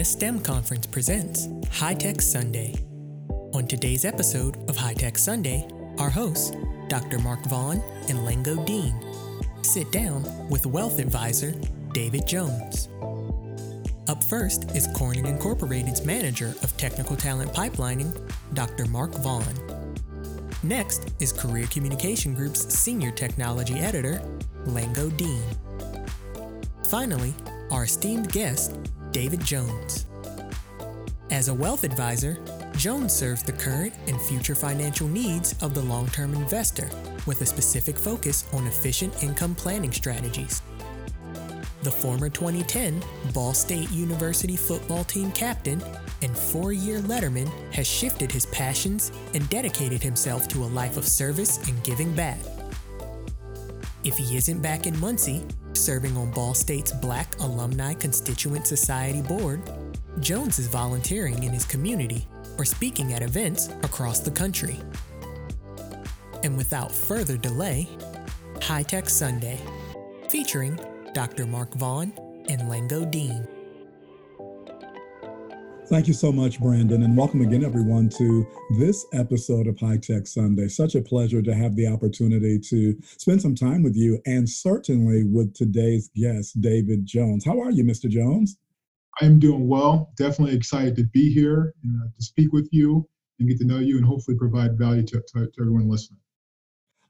Virginia STEM Conference presents High Tech Sunday. On today's episode of High Tech Sunday, our hosts, Dr. Mark Vaughn and Lango Deen, sit down with wealth advisor David Jones. Up first is Corning Incorporated's manager of technical talent pipelining, Dr. Mark Vaughn. Next is Career Communication Group's senior technology editor, Lango Deen. Finally, our esteemed guest, David Jones. As a wealth advisor, Jones serves the current and future financial needs of the long term investor with a specific focus on efficient income planning strategies. The former 2010 Ball State University football team captain and four year letterman has shifted his passions and dedicated himself to a life of service and giving back. If he isn't back in Muncie, serving on Ball State's Black Alumni Constituent Society board, Jones is volunteering in his community or speaking at events across the country. And without further delay, High Tech Sunday, featuring Dr. Mark Vaughn and Lango Deen. Thank you so much, Brandon, and welcome again, everyone, to this episode of High Tech Sunday. Such a pleasure to have the opportunity to spend some time with you, and certainly with today's guest, David Jones. How are you, Mr. Jones? I am doing well. Definitely excited to be here and uh, to speak with you and get to know you, and hopefully provide value to, to, to everyone listening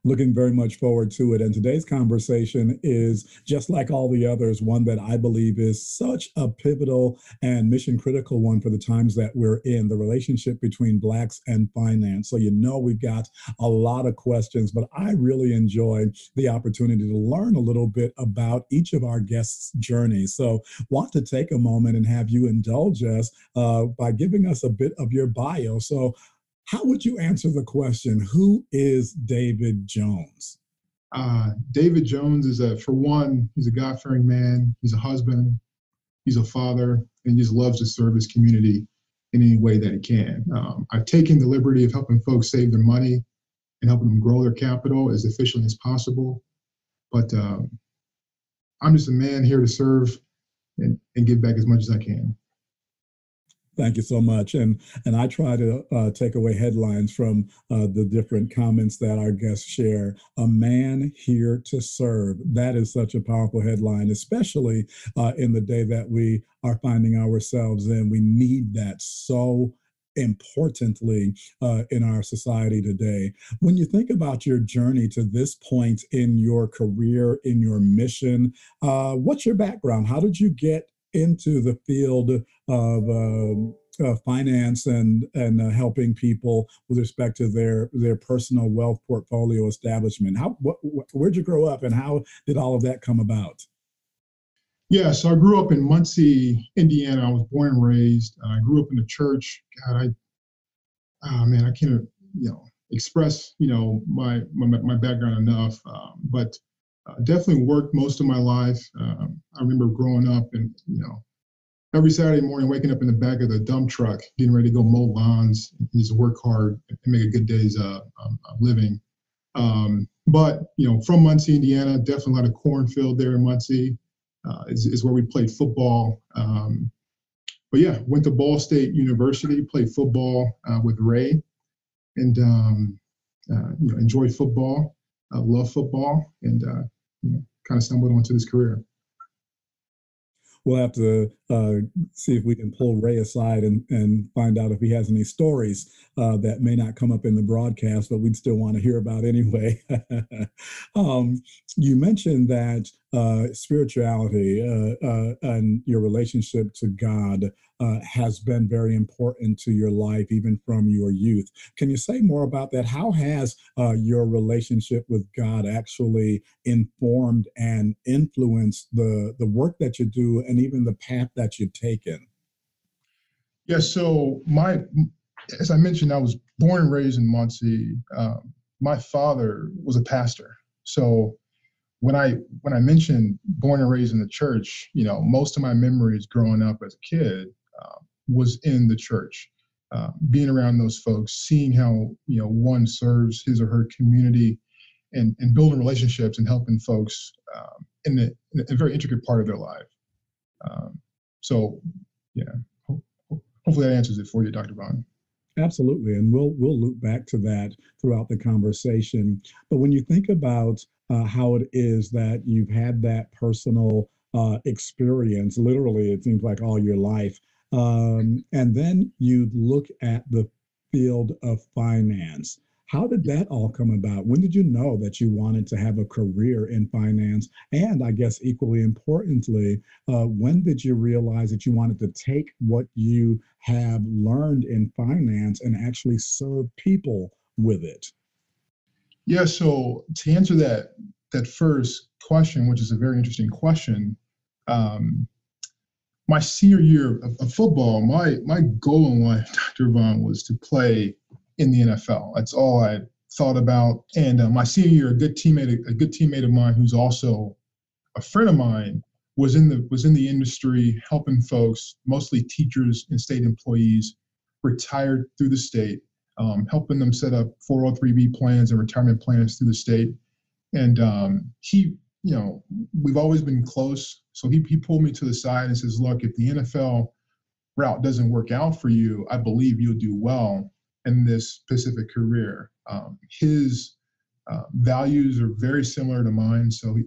looking very much forward to it. And today's conversation is just like all the others, one that I believe is such a pivotal and mission critical one for the times that we're in the relationship between Blacks and finance. So, you know, we've got a lot of questions, but I really enjoy the opportunity to learn a little bit about each of our guests' journeys. So, want to take a moment and have you indulge us uh, by giving us a bit of your bio. So, how would you answer the question, who is David Jones? Uh, David Jones is a, for one, he's a God fearing man, he's a husband, he's a father, and he just loves to serve his community in any way that he can. Um, I've taken the liberty of helping folks save their money and helping them grow their capital as efficiently as possible. But um, I'm just a man here to serve and, and give back as much as I can. Thank you so much. And and I try to uh, take away headlines from uh, the different comments that our guests share. A man here to serve. That is such a powerful headline, especially uh, in the day that we are finding ourselves in. We need that so importantly uh, in our society today. When you think about your journey to this point in your career, in your mission, uh, what's your background? How did you get into the field of uh, finance and and uh, helping people with respect to their their personal wealth portfolio establishment. How what, where'd you grow up, and how did all of that come about? Yeah, so I grew up in Muncie, Indiana. I was born and raised. I grew up in the church. God, I, oh man, I can't you know express you know my my, my background enough, um, but uh, definitely worked most of my life. Um, I remember growing up and, you know, every Saturday morning waking up in the back of the dump truck, getting ready to go mow lawns and just work hard and make a good day's uh, um, living. Um, but, you know, from Muncie, Indiana, definitely a lot of cornfield there in Muncie uh, is, is where we played football. Um, but yeah, went to Ball State University, played football uh, with Ray, and um, uh, you know enjoyed football uh, love football and uh, you know, kind of stumbled onto this career. We'll have to uh, see if we can pull Ray aside and, and find out if he has any stories uh, that may not come up in the broadcast, but we'd still want to hear about anyway. um, you mentioned that uh, spirituality uh, and your relationship to God uh, has been very important to your life, even from your youth. Can you say more about that? How has uh, your relationship with God actually informed and influenced the, the work that you do and even the path that you've taken? Yeah, so my, as I mentioned, I was born and raised in Muncie. Um, my father was a pastor. So when I when I mentioned born and raised in the church, you know, most of my memories growing up as a kid uh, was in the church, uh, being around those folks, seeing how you know one serves his or her community, and and building relationships and helping folks um, in, the, in a very intricate part of their life. Um, so, yeah, hopefully that answers it for you, Dr. Vaughn. Absolutely, and we'll we'll loop back to that throughout the conversation. But when you think about uh, how it is that you've had that personal uh, experience, literally, it seems like all your life, um, and then you look at the field of finance. How did that all come about? When did you know that you wanted to have a career in finance? And I guess equally importantly, uh, when did you realize that you wanted to take what you have learned in finance and actually serve people with it? Yeah, so to answer that that first question, which is a very interesting question, um, my senior year of, of, football, my my goal in life, Dr. Vaughn, was to play in the NFL. That's all I thought about. And uh, my senior year, a good teammate, a good teammate of mine, who's also a friend of mine, was in the was in the industry helping folks, mostly teachers and state employees, retired through the state, um, helping them set up 403b plans and retirement plans through the state. And um, he, you know, we've always been close. So he he pulled me to the side and says, "Look, if the NFL route doesn't work out for you, I believe you'll do well in this specific career. Um, his uh, values are very similar to mine. So he,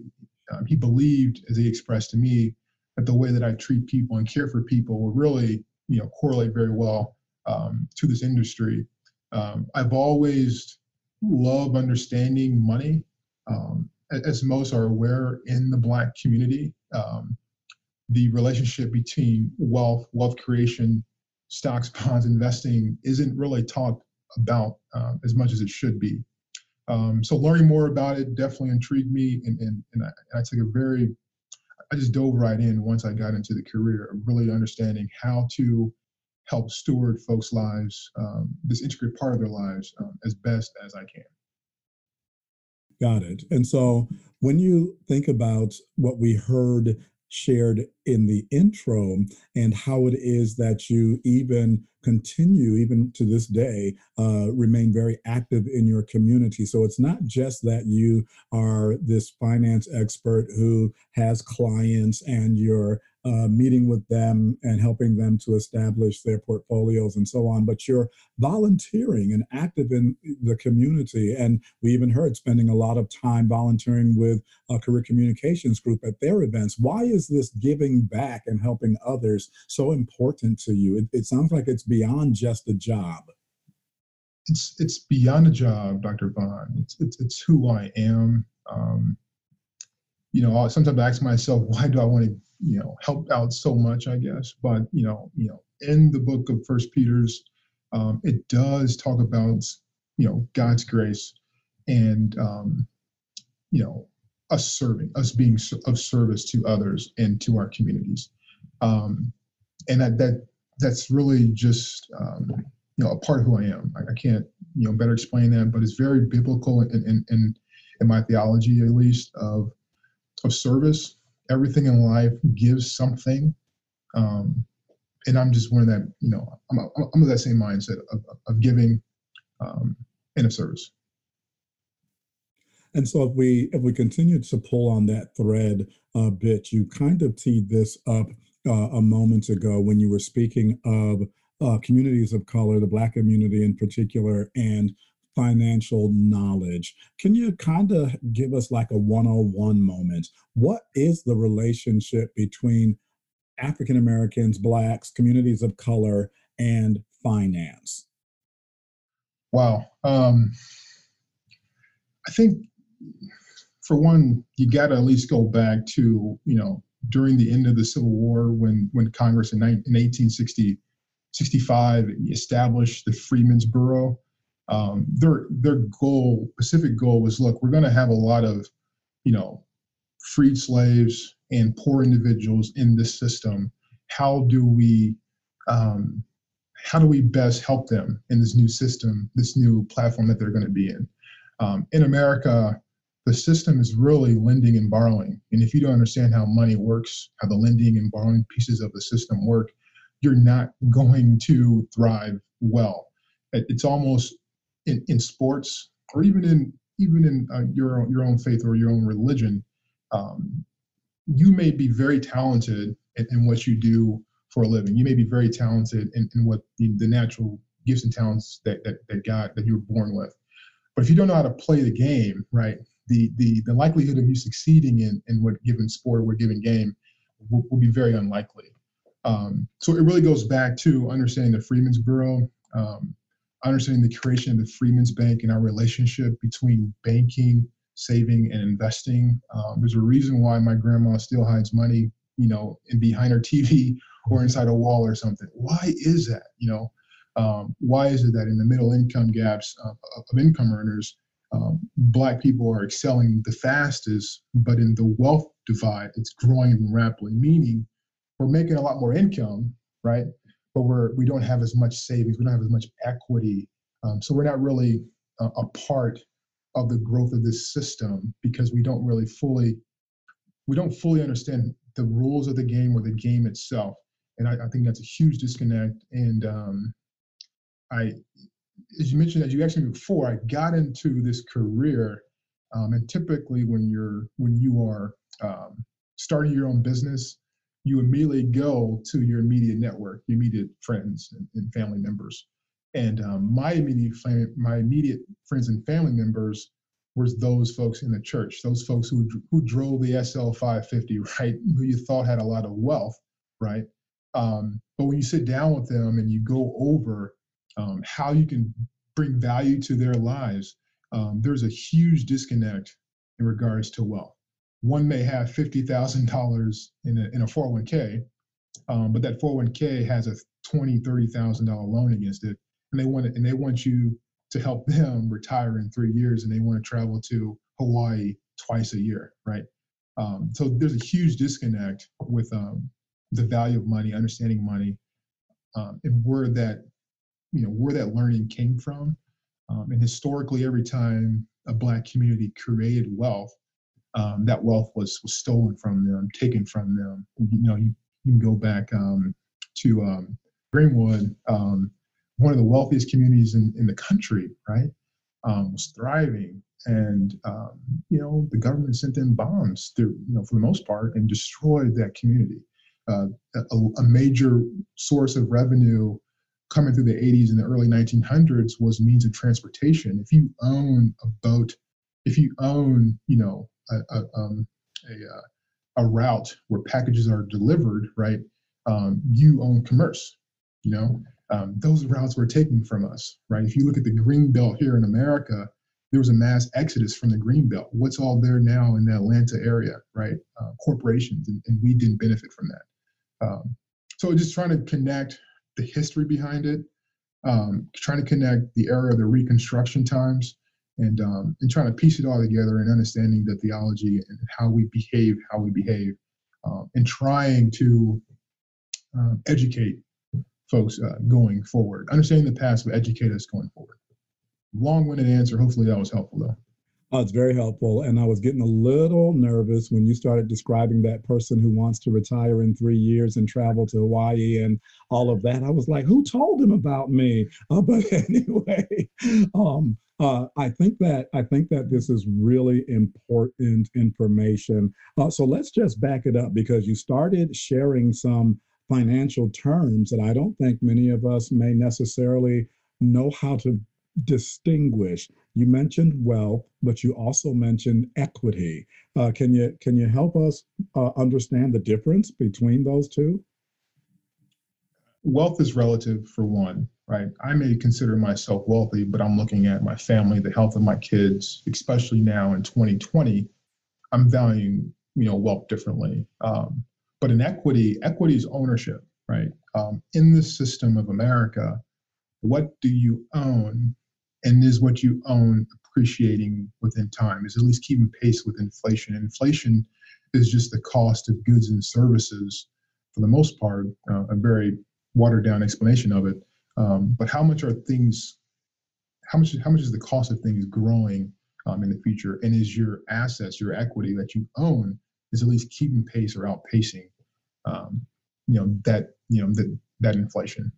um, he believed, as he expressed to me, that the way that I treat people and care for people will really, you know, correlate very well um, to this industry. Um, I've always loved understanding money, um, as most are aware in the Black community. Um, the relationship between wealth, wealth creation, stocks, bonds, investing isn't really talked about um, as much as it should be. Um, so learning more about it definitely intrigued me, and and, and I, I, took a very, I just dove right in once I got into the career of really understanding how to help steward folks' lives, um, this intricate part of their lives, um, as best as I can. Got it. And so when you think about what we heard shared in the intro and how it is that you even continue even to this day uh, remain very active in your community so it's not just that you are this finance expert who has clients and you're uh, meeting with them and helping them to establish their portfolios and so on. But you're volunteering and active in the community. And we even heard spending a lot of time volunteering with a career communications group at their events. Why is this giving back and helping others so important to you? It, it sounds like it's beyond just a job. It's it's beyond a job, Dr. Vaughn. It's it's, it's who I am. Um, you know, sometimes I ask myself, why do I want to you know help out so much i guess but you know you know in the book of first peter's um, it does talk about you know god's grace and um, you know us serving us being of service to others and to our communities um, and that that that's really just um, you know a part of who i am I, I, can't you know better explain that but it's very biblical in, in, in, in my theology at least of of service everything in life gives something. Um, and I'm just one of that, you know, I'm, I'm of that same mindset of, of giving um, and of service. And so if we if we continue to pull on that thread a bit, you kind of teed this up uh, a moment ago when you were speaking of uh, communities of color, the Black community in particular, and financial knowledge. Can you kind of give us like a 101 moment? What is the relationship between African Americans, Blacks, communities of color, and finance? Wow. Um, I think for one, you got to at least go back to, you know, during the end of the Civil War when, when Congress in, in 1860, 65 established the Freedmen's Bureau um, their their goal, specific goal, was look, we're going to have a lot of, you know, freed slaves and poor individuals in this system. How do we um, how do we best help them in this new system, this new platform that they're going to be in? Um, in America, the system is really lending and borrowing. And if you don't understand how money works, how the lending and borrowing pieces of the system work, you're not going to thrive well. It's almost in, in sports or even in even in uh, your own, your own faith or your own religion, um, you may be very talented in, in, what you do for a living. You may be very talented in, in what the, the natural gifts and talents that, that that God that you were born with, but if you don't know how to play the game, right, the the the likelihood of you succeeding in in what given sport or what given game will, will be very unlikely. Um, so it really goes back to understanding the Freedmen's Bureau, um, understanding the creation of the Freedmen's Bank and our relationship between banking, saving, and investing. Um, there's a reason why my grandma still hides money, you know, in behind her TV or inside a wall or something. Why is that? You know, um, why is it that in the middle income gaps of, of income earners, um, black people are excelling the fastest, but in the wealth divide, it's growing rapidly, meaning we're making a lot more income, right? But we're we don't have as much savings, we don't have as much equity, um, so we're not really a, a part of the growth of this system because we don't really fully we don't fully understand the rules of the game or the game itself, and I, I think that's a huge disconnect. And um, I as you mentioned, as you asked me before, I got into this career, um, and typically when you're when you are um, starting your own business, you immediately go to your immediate network, your immediate friends and, and family members. And um, my immediate my immediate friends and family members was those folks in the church, those folks who who drove the SL 550, right? Who you thought had a lot of wealth, right? Um, but when you sit down with them and you go over um, how you can bring value to their lives, um, there's a huge disconnect in regards to wealth. One may have $50,000 in a, in a 401k, um, but that 401k has a $20,000, $30,000 loan against it. And they want it, and they want you to help them retire in three years and they want to travel to Hawaii twice a year, right? Um, so there's a huge disconnect with um, the value of money, understanding money, um, and where that you know where that learning came from. Um, and historically every time a black community created wealth um, that wealth was was stolen from them taken from them. You know you, you can go back um, to um, greenwood um, one of the wealthiest communities in, in the country right um, was thriving. And you know the government sent in bombs through you know for the most part and destroyed that community. Uh, a, a major source of revenue coming through the 80s and the early 1900s was means of transportation. If you own a boat, if you own, you know, a, a, um, a, uh, a route where packages are delivered, right, um, you own commerce. You know, um, those routes were taken from us, right? If you look at the green belt here in America, there was a mass exodus from the green belt. What's all there now in the Atlanta area, right? Uh, corporations, and, and, we didn't benefit from that. Um, so just trying to connect the history behind it, um, trying to connect the era of the Reconstruction times, and um, and trying to piece it all together and understanding the theology and how we behave, how we behave, um, and trying to um, educate folks uh, going forward. Understanding the past will educate us going forward. Long-winded answer. Hopefully that was helpful though. Oh, it's very helpful. And I was getting a little nervous when you started describing that person who wants to retire in three years and travel to Hawaii and all of that. I was like, who told him about me? Uh, but anyway, um, uh, I think that I think that this is really important information. Uh, so let's just back it up because you started sharing some financial terms that I don't think many of us may necessarily know how to distinguish. You mentioned wealth, but you also mentioned equity. Uh, can you can you help us uh, understand the difference between those two? Wealth is relative for one, right? I may consider myself wealthy, but I'm looking at my family, the health of my kids, especially now in 2020. I'm valuing you know wealth differently. Um, but in equity, equity is ownership, right? Um, in the system of America, what do you own and is what you own appreciating within time is at least keeping pace with inflation. Inflation is just the cost of goods and services for the most part uh, a very watered down explanation of it. Um, but how much are things how much how much is the cost of things growing um, in the future? And is your assets your equity that you own is at least keeping pace or outpacing um, you know that you know that that inflation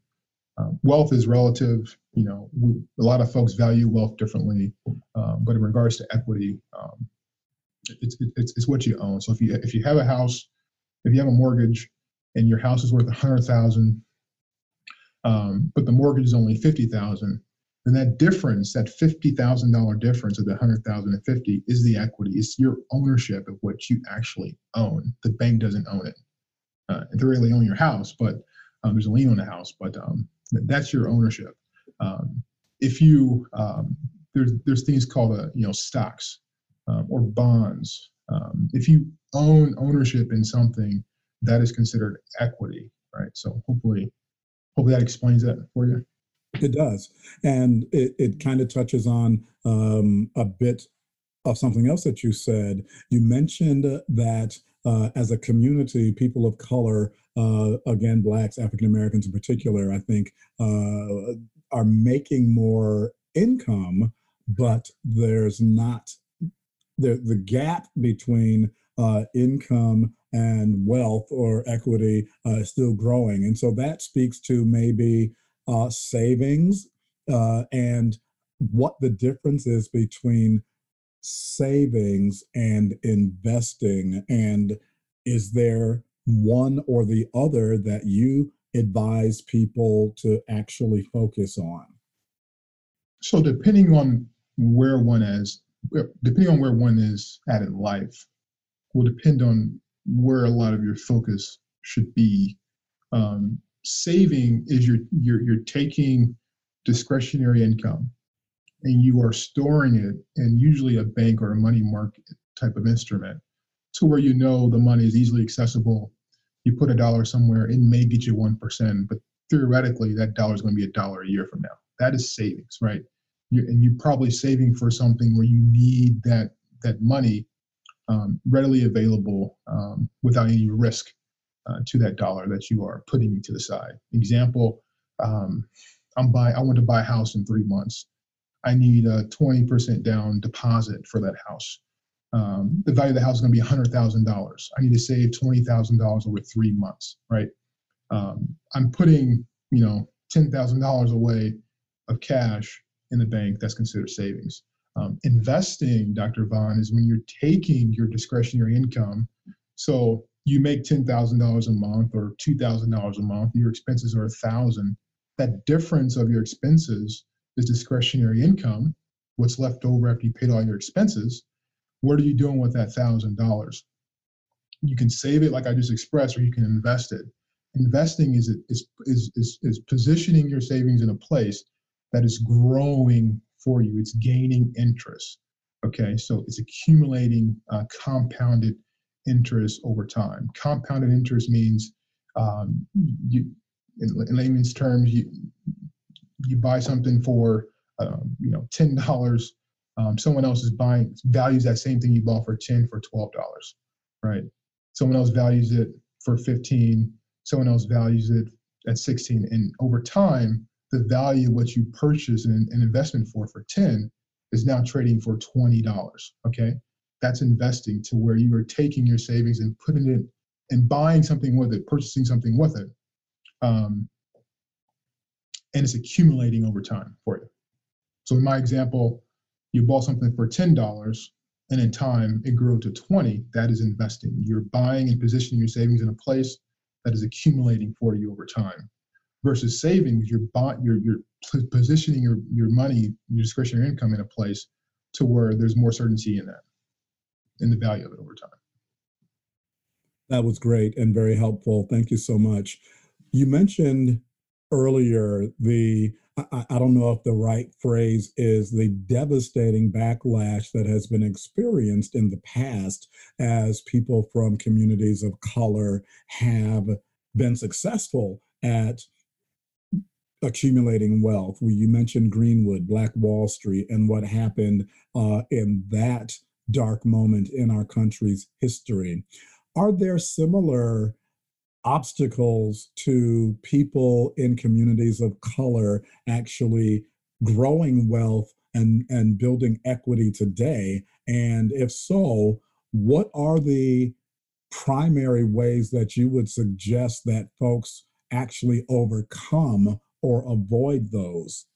um, wealth is relative. You know, we, a lot of folks value wealth differently, um, but in regards to equity, um, it's, it's it's what you own. So if you if you have a house, if you have a mortgage, and your house is worth a hundred thousand, um, but the mortgage is only fifty thousand, then that difference, that fifty thousand dollar difference of the hundred thousand and fifty, is the equity. It's your ownership of what you actually own. The bank doesn't own it. Uh, they really own your house, but um, there's a lien on the house, but um, that's your ownership. Um, if you um, there's there's things called uh, you know stocks um, or bonds. Um, if you own ownership in something, that is considered equity, right? So hopefully, hopefully that explains that for you. It does, and it, it kind of touches on um, a bit of something else that you said. You mentioned that uh, as a community, people of color, uh, again, blacks, African Americans in particular, I think, uh, are making more income, but there's not the the gap between uh, income and wealth or equity uh, is still growing, and so that speaks to maybe uh, savings uh, and what the difference is between savings and investing, and is there one or the other that you advise people to actually focus on? So, depending on where one is, depending on where one is at in life, will depend on where a lot of your focus should be. Um, saving is you're, you're you're taking discretionary income and you are storing it in usually a bank or a money market type of instrument to where you know the money is easily accessible you put a dollar somewhere, it may get you 1%, but theoretically, that dollar is going to be a dollar a year from now. That is savings, right? you and you're probably saving for something where you need that, that money um, readily available um, without any risk uh, to that dollar that you are putting to the side. Example, um, I'm buy, I want to buy a house in three months. I need a 20% down deposit for that house um, the value of the house is going to be $100,000. I need to save $20,000 over three months, right? Um, I'm putting, you know, $10,000 away of cash in the bank. That's considered savings. Um, investing, Dr. Vaughn, is when you're taking your discretionary income. So you make $10,000 a month or $2,000 a month, your expenses are a thousand. That difference of your expenses is discretionary income. What's left over after you paid all your expenses what are you doing with that thousand dollars? You can save it, like I just expressed, or you can invest it. Investing is is is is, is positioning your savings in a place that is growing for you. It's gaining interest. Okay, so it's accumulating uh, compounded interest over time. Compounded interest means um, you, in, in layman's terms, you you buy something for um, you know ten dollars um, someone else is buying values that same thing you bought for 10 for $12 right? Someone else values it for 15 someone else values it at 16 and over time the value of what you purchase an, an investment for for 10 is now trading for $20 okay? That's investing to where you are taking your savings and putting it and buying something with it purchasing something with it um, and it's accumulating over time for you. So in my example you bought something for $10 and in time it grew to 20 that is investing. You're buying and positioning your savings in a place that is accumulating for you over time. Versus savings you're bought you're, you're positioning your, your money your discretionary income in a place to where there's more certainty in that in the value of it over time. That was great and very helpful. Thank you so much. You mentioned earlier the I, I, don't know if the right phrase is the devastating backlash that has been experienced in the past as people from communities of color have been successful at accumulating wealth. You mentioned Greenwood, Black Wall Street, and what happened uh, in that dark moment in our country's history. Are there similar obstacles to people in communities of color actually growing wealth and, and building equity today? And if so, what are the primary ways that you would suggest that folks actually overcome or avoid those?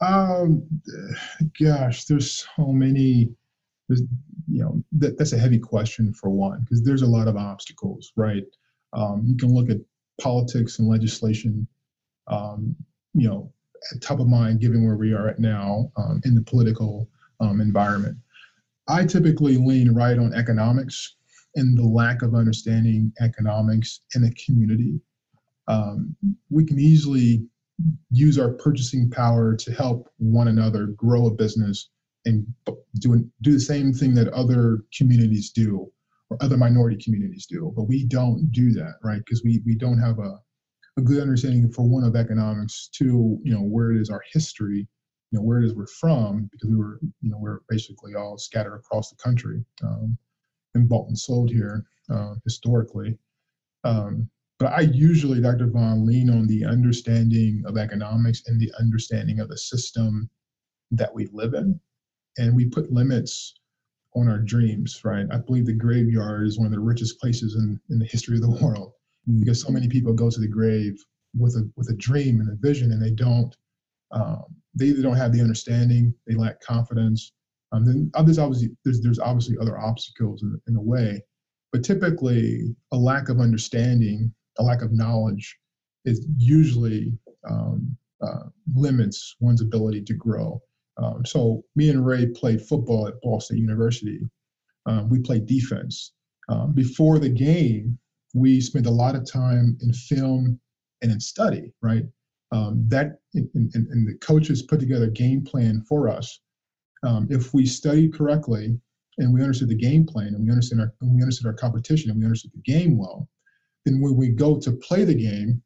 Um, gosh, there's so many there's you know that, that's a heavy question for one because there's a lot of obstacles right Um, you can look at politics and legislation, um, you know, at top of mind given where we are at now um, in the political um, environment. I typically lean right on economics and the lack of understanding economics in a community. Um, we can easily use our purchasing power to help one another grow a business and do, do the same thing that other communities do or other minority communities do. But we don't do that, right? Because we, we don't have a, a good understanding for one of economics, two, you know, where it is our history, you know, where it is we're from, because we were, you know, we're basically all scattered across the country um, and bought and sold here uh, historically. Um, but I usually, Dr. Vaughn, lean on the understanding of economics and the understanding of the system that we live in. And we put limits on our dreams, right? I believe the graveyard is one of the richest places in, in the history of the world mm. because so many people go to the grave with a with a dream and a vision and they don't um, they either don't have the understanding, they lack confidence. Um, then others obviously there's there's obviously other obstacles in, in the way, but typically a lack of understanding, a lack of knowledge, is usually um, uh, limits one's ability to grow. Um, so me and Ray played football at Ball State University. Um, we played defense. Um, before the game, we spent a lot of time in film and in study, right? Um, that and, the coaches put together a game plan for us. Um, if we studied correctly and we understood the game plan and we understood our and we understood our competition and we understood the game well, then when we go to play the game,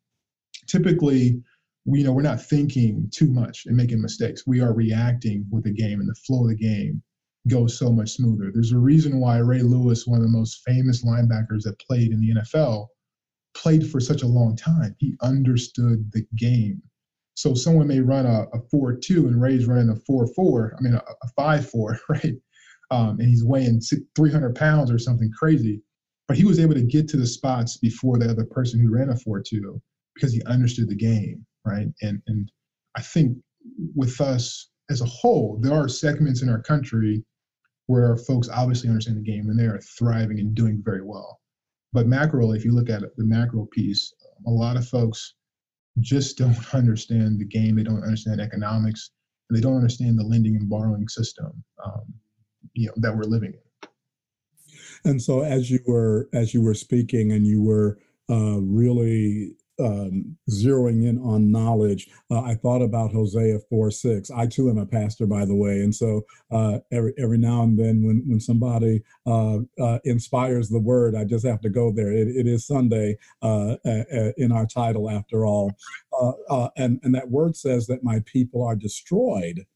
typically we you know we're not thinking too much and making mistakes. We are reacting with the game and the flow of the game goes so much smoother. There's a reason why Ray Lewis, one of the most famous linebackers that played in the NFL, played for such a long time. He understood the game. So someone may run a, a 4-2 and Ray's running a 4-4, I mean a, a 5-4, right? Um, and he's weighing 300 pounds or something crazy. But he was able to get to the spots before the other person who ran a 4-2 because he understood the game, right? And and I think with us as a whole, there are segments in our country where folks obviously understand the game and they are thriving and doing very well. But macro, if you look at the macro piece, a lot of folks just don't understand the game. They don't understand economics, and they don't understand the lending and borrowing system, um, you know, that we're living in. And so, as you were as you were speaking, and you were uh, really um, zeroing in on knowledge, uh, I thought about Hosea 4 6. I too am a pastor, by the way. And so uh, every, every now and then when, when somebody uh, uh inspires the word, I just have to go there. it, it is Sunday uh, in our title, after all. Uh, and, and that word says that my people are destroyed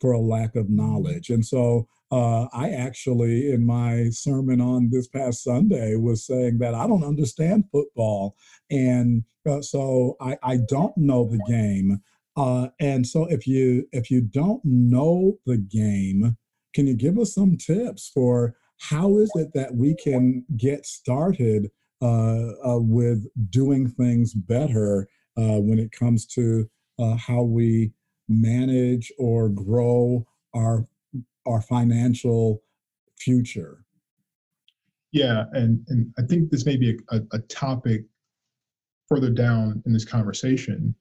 for a lack of knowledge. And so uh, I actually, in my sermon on this past Sunday, was saying that I don't understand football. And uh, so I, I don't know the game. Uh, and so if you if you don't know the game, can you give us some tips for how is it that we can get started uh, uh, with doing things better uh, when it comes to how we manage or grow our our financial future. Yeah, and and I think this may be a, a topic further down in this conversation.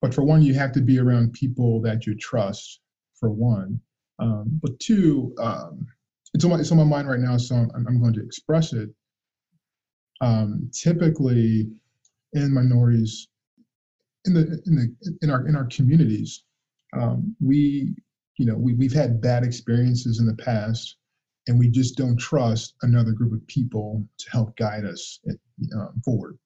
But for one, you have to be around people that you trust. For one, um, but two, um, it's on my it's on my mind right now, so I'm, I'm going to express it. Um, typically, in minorities, in the in the in our in our communities, um, we you know, we, we've had bad experiences in the past and we just don't trust another group of people to help guide us um, forward.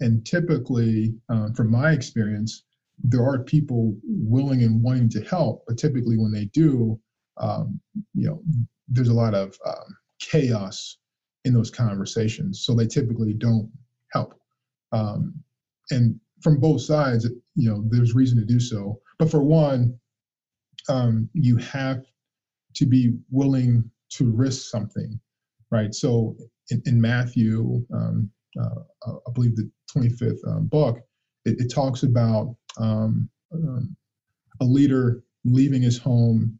And typically, um, from my experience, there are people willing and wanting to help, but typically when they do, um, you know, there's a lot of um, chaos in those conversations. So they typically don't help. Um, and from both sides, you know, there's reason to do so. But for one, um, you have to be willing to risk something, right? So in, in Matthew, um, uh, uh I believe the 25th um, book, it, it, talks about um, um, a leader leaving his home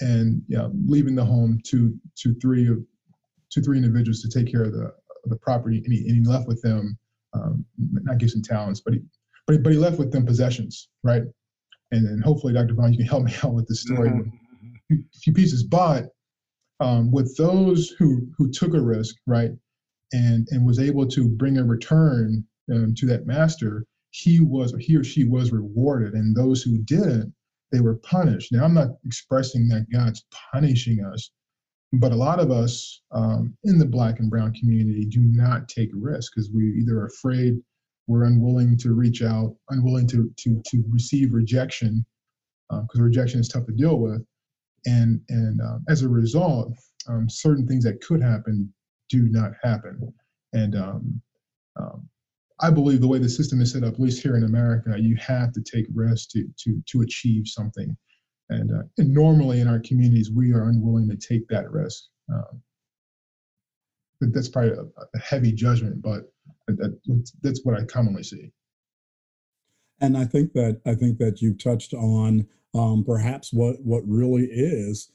and leaving the home to to three to three individuals to take care of the of the property, and he, and he left with them um, not gifts and talents, but he, but he, but he left with them possessions, right? And then hopefully, Dr. Vaughn, you can help me out with this story. Mm-hmm. A few pieces, but um, with those who who took a risk, right, and and was able to bring a return um, to that master, he was he or she was rewarded, and those who didn't, they were punished. Now, I'm not expressing that God's punishing us, but a lot of us um, in the Black and Brown community do not take risks because we either are afraid, we're unwilling to reach out, unwilling to to to receive rejection, because uh, rejection is tough to deal with, and and um, as a result, um, certain things that could happen do not happen, and um, um, I believe the way the system is set up, at least here in America, you have to take risks to to to achieve something, and, uh, and normally in our communities we are unwilling to take that risk. Um, that's probably a, a, heavy judgment, but that's what I commonly see. And I think that I think that you touched on um, perhaps what what really is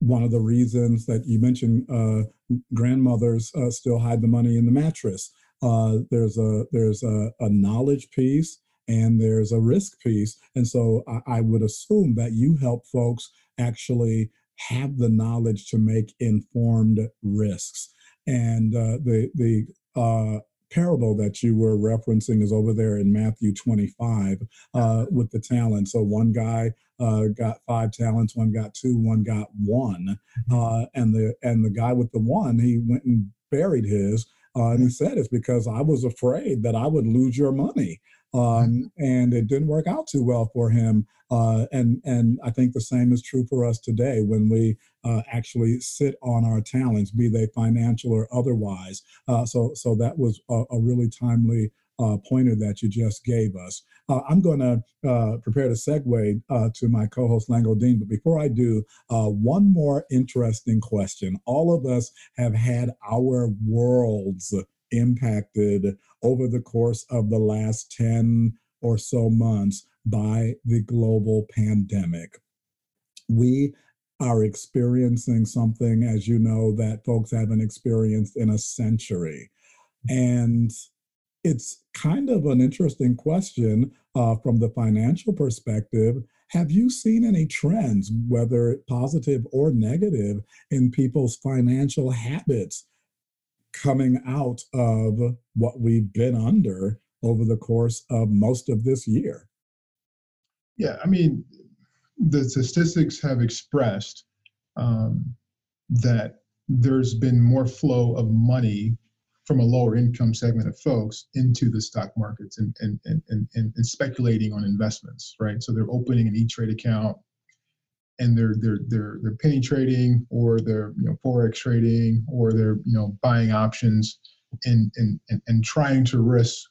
one of the reasons that you mentioned uh, grandmothers uh, still hide the money in the mattress. Uh, there's a there's a, a, knowledge piece and there's a risk piece. And so I, I, would assume that you help folks actually have the knowledge to make informed risks. And uh, the the uh, parable that you were referencing is over there in Matthew 25 uh, with the talent. So one guy uh, got five talents, one got two, one got one, mm-hmm. uh, and the and the guy with the one he went and buried his, uh, and he said it's because I was afraid that I would lose your money. Um, mm-hmm. and it didn't work out too well for him. Uh, and and I think the same is true for us today when we uh, actually sit on our talents, be they financial or otherwise. Uh, so so that was a, a really timely uh, pointer that you just gave us. Uh, I'm going to uh, prepare to segue uh, to my co-host Lango Deen, but before I do, uh, one more interesting question. All of us have had our worlds impacted over the course of the last 10 or so months by the global pandemic. We are experiencing something, as you know, that folks haven't experienced in a century. And it's kind of an interesting question uh, from the financial perspective. Have you seen any trends, whether positive or negative, in people's financial habits coming out of what we've been under over the course of most of this year? Yeah, I mean, the statistics have expressed um, that there's been more flow of money from a lower income segment of folks into the stock markets and, and, and, and, and speculating on investments, right? So they're opening an E-Trade account and they're they're they're they're penny trading or they're you know forex trading or they're you know buying options and and and, and trying to risk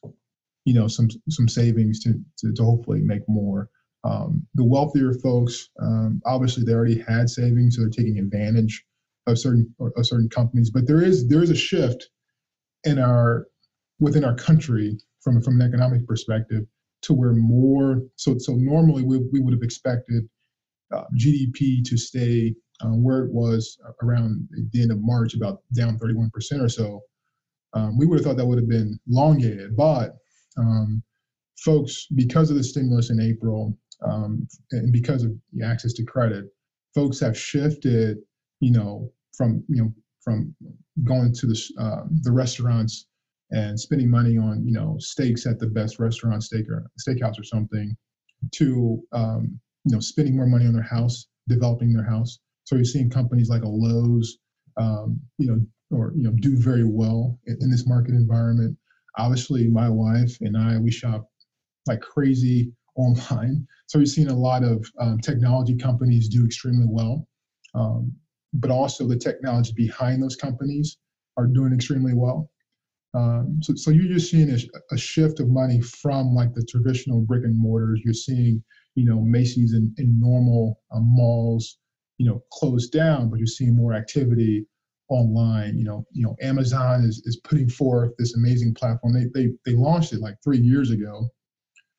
you know some some savings to to, to hopefully make more. Um, the wealthier folks um, obviously they already had savings so they're taking advantage of certain of certain companies but there is there is a shift in our within our country from from an economic perspective to where more so so normally we, we would have expected uh, GDP to stay uh, where it was around the end of March, about down 31% or so. Um, we would have thought that would have been elongated, but um, folks, because of the stimulus in April um, and because of the access to credit, folks have shifted, you know, from you know from going to the uh, the restaurants and spending money on you know steaks at the best restaurant steak or steakhouse or something to um, you know spending more money on their house developing their house so you're seeing companies like a lowes um, you know or you know do very well in, in, this market environment obviously my wife and i we shop like crazy online so we've seen a lot of um, technology companies do extremely well um, but also the technology behind those companies are doing extremely well. Um, so, so you're just seeing a, a, shift of money from like the traditional brick and mortars. You're seeing, you know, Macy's and, and normal uh, malls, you know, closed down, but you're seeing more activity online. You know, you know, Amazon is is putting forth this amazing platform. They they they launched it like three years ago,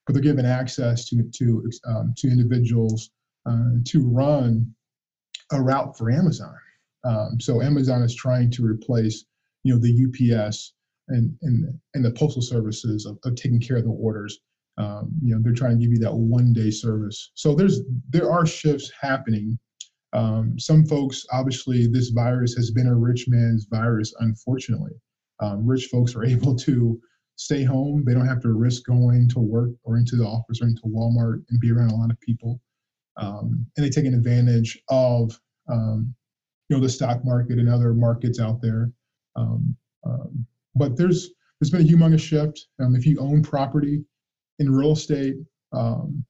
but they're giving access to to um, to individuals uh, to run a route for Amazon. Um, so Amazon is trying to replace, you know, the UPS and and and the postal services of, of taking care of the orders. Um, you know, they're trying to give you that one day service. So there's there are shifts happening. Um, some folks, obviously, this virus has been a rich man's virus. Unfortunately, um, rich folks are able to stay home. They don't have to risk going to work or into the office or into Walmart and be around a lot of people. Um, and they taking advantage of um, you know the stock market and other markets out there. Um, but there's there's been a humongous shift. If you own property in real estate, um,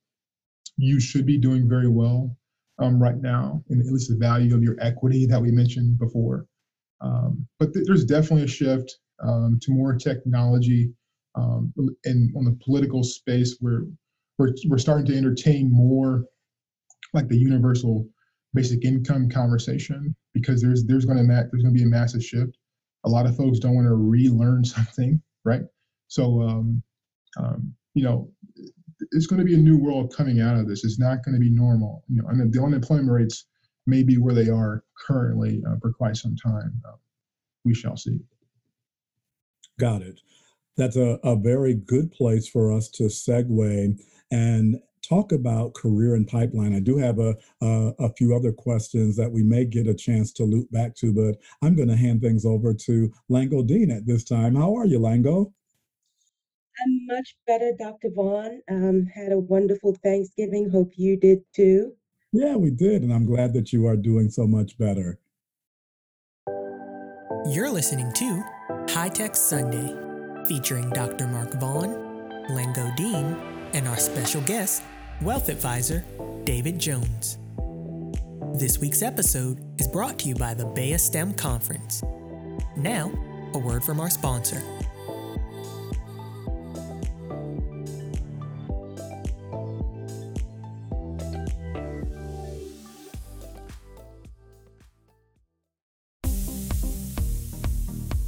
you should be doing very well um, right now, and at least the value of your equity that we mentioned before. Um, but th- there's definitely a shift um, to more technology, um, and on the political space, we're we're we're starting to entertain more like the universal basic income conversation because there's there's going to ma- there's going to be a massive shift a lot of folks don't want to relearn something, right? So, um, um, you know, it's going to be a new world coming out of this. It's not going to be normal. You know, and the unemployment rates may be where they are currently uh, for quite some time. Uh, we shall see. Got it. That's a, a very good place for us to segue and talk about career and pipeline. I do have a, a, a, few other questions that we may get a chance to loop back to, but I'm going to hand things over to Lango Deen at this time. How are you, Lango? I'm much better, Dr. Vaughn. Um, had a wonderful Thanksgiving. Hope you did too. Yeah, we did, and I'm glad that you are doing so much better. You're listening to High Tech Sunday, featuring Dr. Mark Vaughn, Lango Deen, and our special guest, wealth advisor Davyd Jones. This week's episode is brought to you by the BEYA STEM Conference. Now, a word from our sponsor.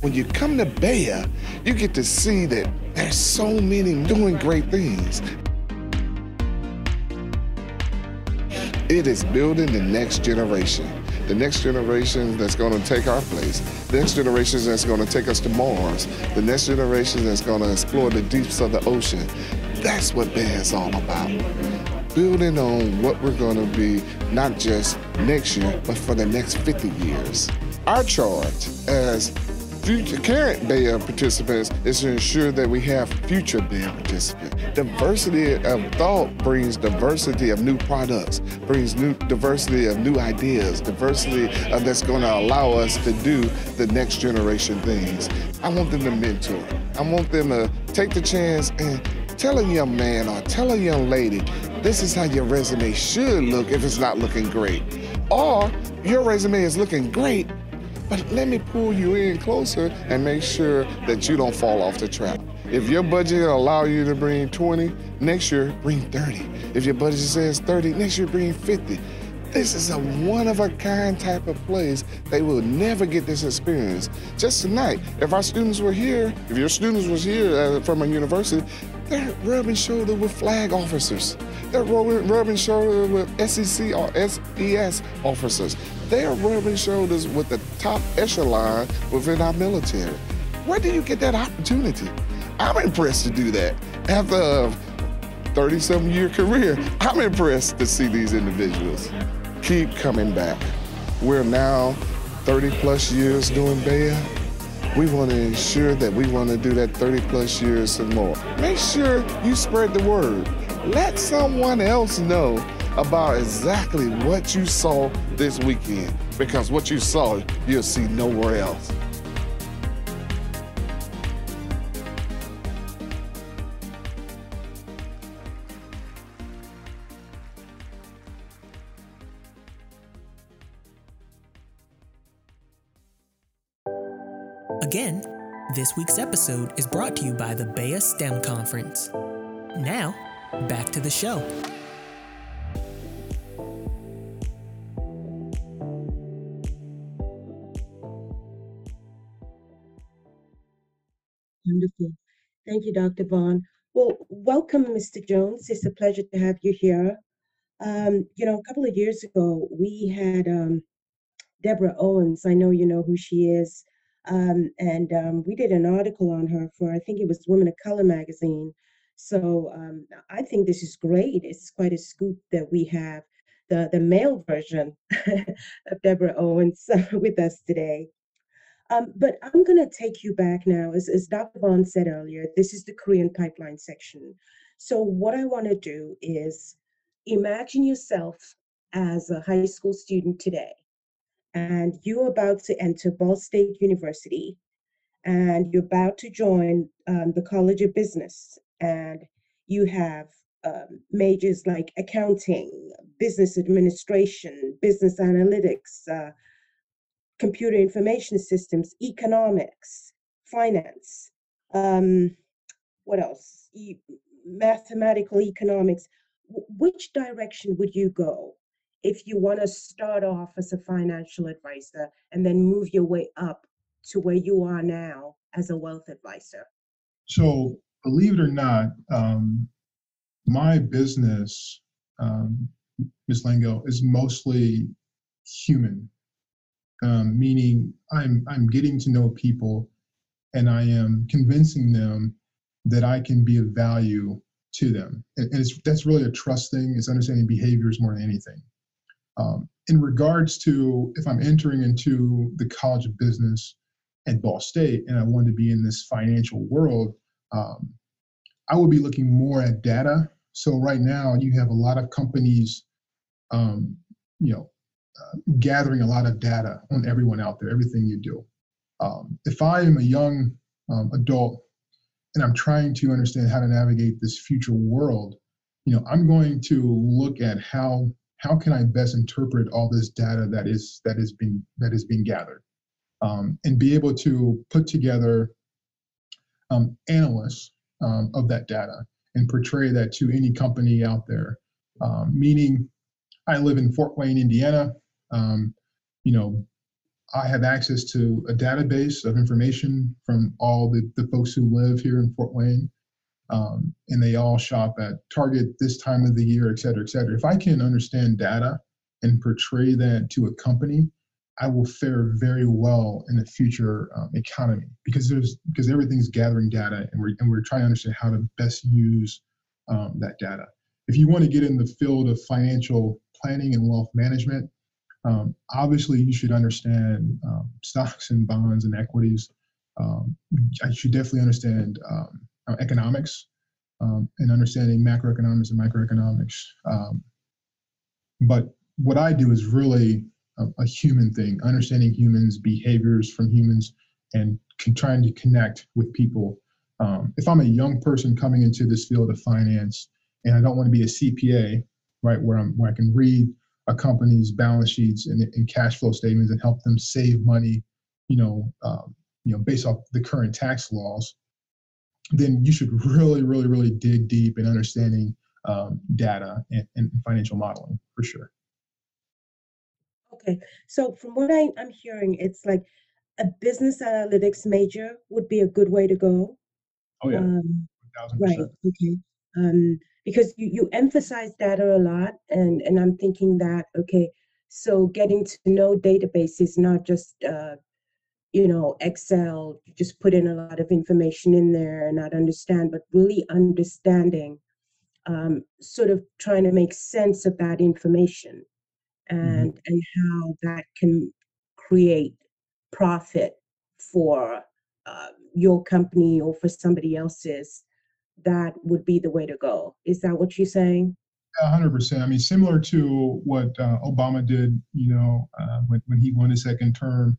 When you come to BEYA, you get to see that there's so many doing great things. It is building the next generation. The next generation that's going to take our place. The next generation that's going to take us to Mars. The next generation that's going to explore the deeps of the ocean. That's what BEYA is all about. Building on what we're going to be, not just next year, but for the next 50 years. Our charge as future current BEYA participants is to ensure that we have future BEYA participants. Diversity of thought brings diversity of new products, brings new diversity of new ideas, diversity of that's going to allow us to do the next generation things. I want them to mentor. I want them to take the chance and tell a young man or tell a young lady, this is how your resume should look if it's not looking great. Or your resume is looking great, but let me pull you in closer and make sure that you don't fall off the trap. If your budget allow you to bring 20, next year bring 30. If your budget says 30, next year bring 50. This is a one-of-a-kind type of place. They will never get this experience. Just tonight, if our students were here, if your students was here uh, from a university, they're rubbing shoulder with flag officers. They're rubbing, rubbing shoulder with SEC or SES officers. They are rubbing shoulders with the top echelon within our military. Where do you get that opportunity? I'm impressed to do that. After a 30 some year career, I'm impressed to see these individuals keep coming back. We're now 30 plus years doing BEYA. We want to ensure that we want to do that 30 plus years and more. Make sure you spread the word. Let someone else know about exactly what you saw this weekend because what you saw, you'll see nowhere else. Again, this week's episode is brought to you by the BEYA STEM Conference. Now, back to the show. Wonderful. Thank you, Dr. Vaughn. Well, welcome, Mr. Jones. It's a pleasure to have you here. Um, you know, a couple of years ago, we had um, Deborah Owens. I know you know who she is. Um, and um, we did an article on her for, I think it was Women of Color magazine. So um, I think this is great. It's quite a scoop that we have the, the male version of Deborah Owens with us today. Um, but I'm going to take you back now. As, as Dr. Vaughn said earlier, this is the Korean pipeline section. So, what I want to do is imagine yourself as a high school student today, and you're about to enter Ball State University, and you're about to join um, the College of Business, and you have um, majors like accounting, business administration, business analytics, uh, computer information systems, economics, finance, um, what else? E- mathematical economics. W- which direction would you go if you want to start off as a financial advisor and then move your way up to where you are now as a wealth advisor? So, believe it or not, um, my business, um, Ms. Lango, is mostly human um, meaning I'm I'm getting to know people, and I am convincing them that I can be of value to them, and, and it's that's really a trust thing. It's understanding behaviors more than anything. Um, in regards to if I'm entering into the College of Business at Ball State and I want to be in this financial world, um, I would be looking more at data. So right now you have a lot of companies, um, you know, gathering a lot of data on everyone out there, everything you do. Um, if I am a young um, adult and I'm trying to understand how to navigate this future world, you know, I'm going to look at how how can I best interpret all this data that is that is being that is being gathered, um, and be able to put together um, analysts um, of that data and portray that to any company out there. Um, meaning, I live in Fort Wayne, Indiana. Um, you know, I have access to a database of information from all the, the folks who live here in Fort Wayne. Um, and they all shop at Target this time of the year, et cetera, et cetera. If I can understand data and portray that to a company, I will fare very well in the future um, economy because there's because everything's gathering data and we're and we're trying to understand how to best use um, that data. If you want to get in the field of financial planning and wealth management, um, obviously, you should understand um, stocks and bonds and equities. Um, I should definitely understand um, uh, economics um, and understanding macroeconomics and microeconomics. Um, but what I do is really a, a, human thing, understanding humans, behaviors from humans, and trying to connect with people. if I'm a young person coming into this field of finance and I don't want to be a CPA, right, where I'm where I can read a company's balance sheets and, and cash flow statements and help them save money, you know, um, you know, based off the current tax laws, then you should really, really, really dig deep in understanding um, data and, and, financial modeling for sure. Okay, so from what I, I'm hearing, it's like a business analytics major would be a good way to go. Oh yeah, um, right. Okay. Um, because you, you emphasize data a lot and, and I'm thinking that, okay, so getting to know database is not just, uh, you know, Excel, just put in a lot of information in there and not understand, but really understanding, um, sort of trying to make sense of that information mm-hmm. and, mm-hmm. and how that can create profit for uh, your company or for somebody else's that would be the way to go. Is that what you're saying? hundred percent. I mean, similar to what uh, Obama did, you know, uh, when, when he won his second term,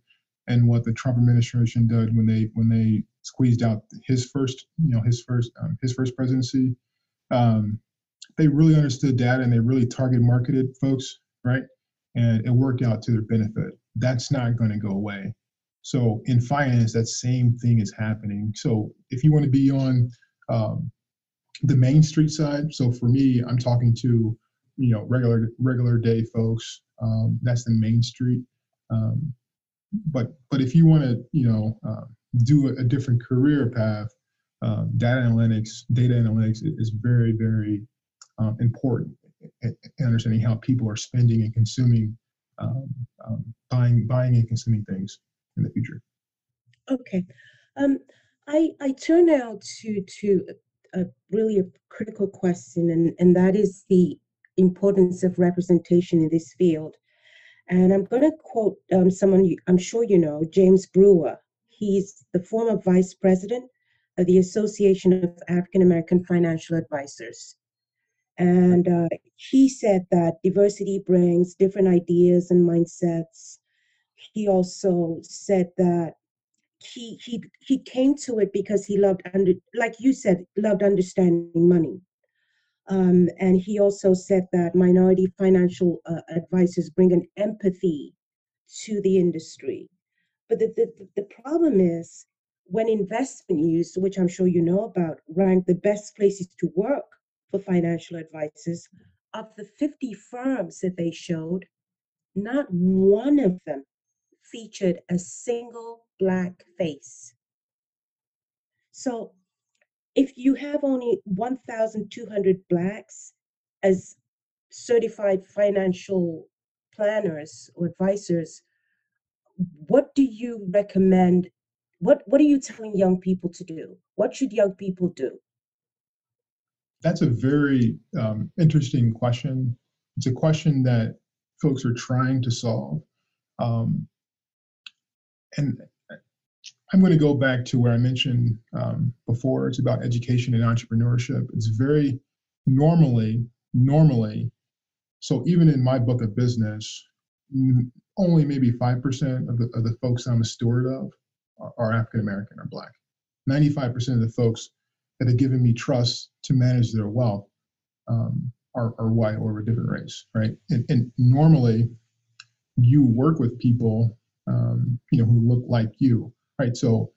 and what the Trump administration did when they when they squeezed out his first, you know, his first um, his first presidency. Um, they really understood data and they really target marketed folks, right? And it worked out to their benefit. That's not going to go away. So in finance, that same thing is happening. So if you want to be on um, the main street side. So for me, I'm talking to you know regular regular day folks. Um, that's the main street. Um, but but if you want to you know uh, do a, a, different career path, um, data analytics, data analytics is very very um, important in understanding how people are spending and consuming, um, um, buying buying and consuming things in the future. Okay. Um, I, I turn now to, to a, really a critical question, and, and that is the importance of representation in this field. And I'm going to quote um, someone you, I'm sure you know, James Brewer. He's the former vice president of the Association of African American Financial Advisors. And uh, he said that diversity brings different ideas and mindsets. He also said that he he he came to it because he loved under like you said loved understanding money um, and he also said that minority financial uh, advisors bring an empathy to the industry but the, the, the problem is when investment news which i'm sure you know about rank the best places to work for financial advisors of the 50 firms that they showed not one of them featured a single black face. So if you have only 1,200 blacks as certified financial planners or advisors, what do you recommend? What, what are you telling young people to do? What should young people do? That's a very um, interesting question. It's a question that folks are trying to solve. Um, and I'm going to go back to where I mentioned um, before. It's about education and entrepreneurship. It's very normally, normally, so even in my book of business, only maybe 5% of the, of the folks I'm a steward of are, are African American or Black. 95% of the folks that have given me trust to manage their wealth um, are, are white or of a different race, right? And, and normally, you work with people um, you know, who look like you, right? So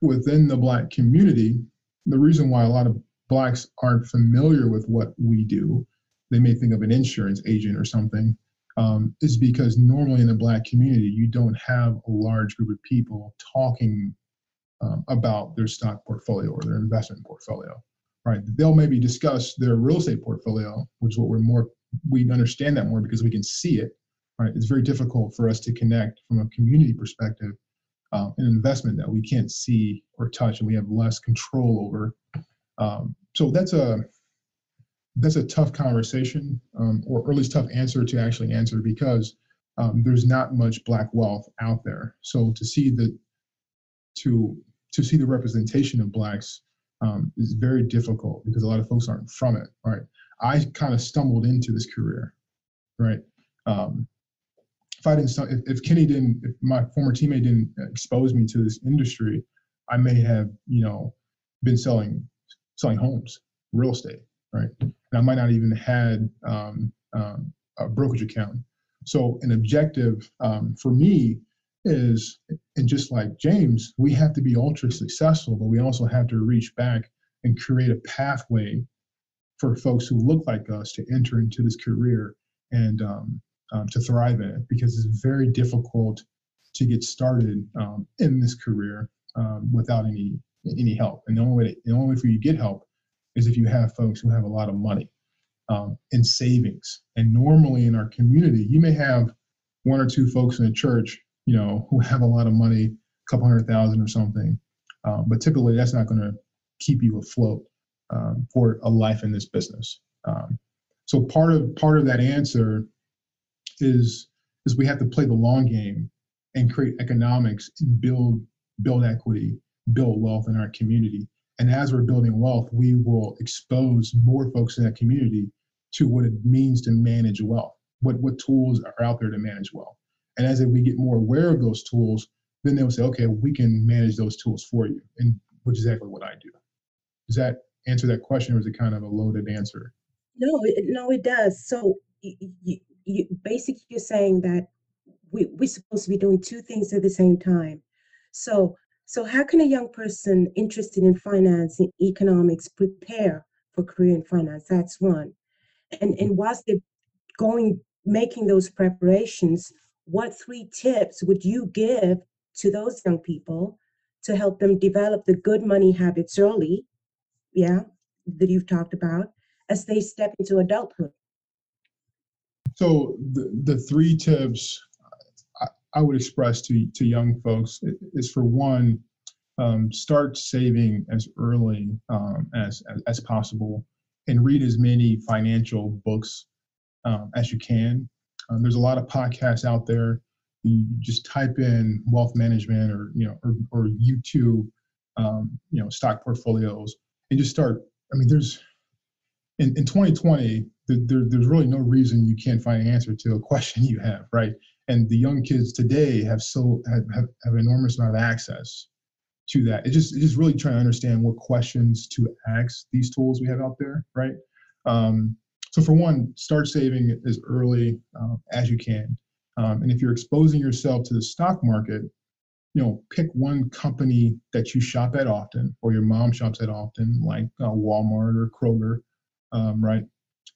within the Black community, the reason why a lot of Blacks aren't familiar with what we do, they may think of an insurance agent or something, um, is because normally in the Black community, you don't have a large group of people talking um, about their stock portfolio or their investment portfolio, right? They'll maybe discuss their real estate portfolio, which is what we're more, we understand that more because we can see it right? It's very difficult for us to connect from a community perspective uh, an investment that we can't see or touch and we have less control over. Um, so that's a that's a tough conversation, um, or, at least tough answer to actually answer because um, there's not much black wealth out there. So to see the to to see the representation of blacks um, is very difficult because a lot of folks aren't from it. Right? I kind of stumbled into this career, right? Um, if I didn't, if, if Kenny didn't, if my former teammate didn't expose me to this industry, I may have, you know, been selling selling homes, real estate, right? And I might not even had um, um, a brokerage account. So an objective um, for me is, and just like James, we have to be ultra successful, but we also have to reach back and create a pathway for folks who look like us to enter into this career and um, um, to thrive in it because it's very difficult to get started um, in this career um, without any any help. And the only way to, the only way for you to get help is if you have folks who have a lot of money um, and savings. And normally in our community, you may have one or two folks in a church, you know, who have a lot of money, a couple hundred thousand or something. Um, but typically, that's not going to keep you afloat um, for a life in this business. so part of part of that answer is is we have to play the long game and create economics and build build equity, build wealth in our community. And as we're building wealth, we will expose more folks in that community to what it means to manage wealth. What what tools are out there to manage wealth? And as we get more aware of those tools, then they'll say, okay, we can manage those tools for you, and which is exactly what I do. Does that answer that question, or is it kind of a loaded answer? No, no, it does. So you basically you're saying that we, we're supposed to be doing two things at the same time. So so how can a young person interested in finance and economics prepare for career in finance? That's one. And and whilst they're going making those preparations, what three tips would you give to those young people to help them develop the good money habits early? Yeah, that you've talked about as they step into adulthood. So the, the three tips, I, I would express to to young folks is for one, um, start saving as early um, as, as, as possible, and read as many financial books um, as you can. Um, there's a lot of podcasts out there. You just type in wealth management or you know or, or YouTube, um, you know stock portfolios, and just start. I mean, there's in, in 2020, there, there's really no reason you can't find an answer to a question you have, right? And the young kids today have so have, have, have enormous amount of access to that. It's just it's just really trying to understand what questions to ask these tools we have out there, right? Um, so for one, start saving as early uh, as you can. Um, and if you're exposing yourself to the stock market, you know, pick one company that you shop at often, or your mom shops at often, like uh, Walmart or Kroger, um, right?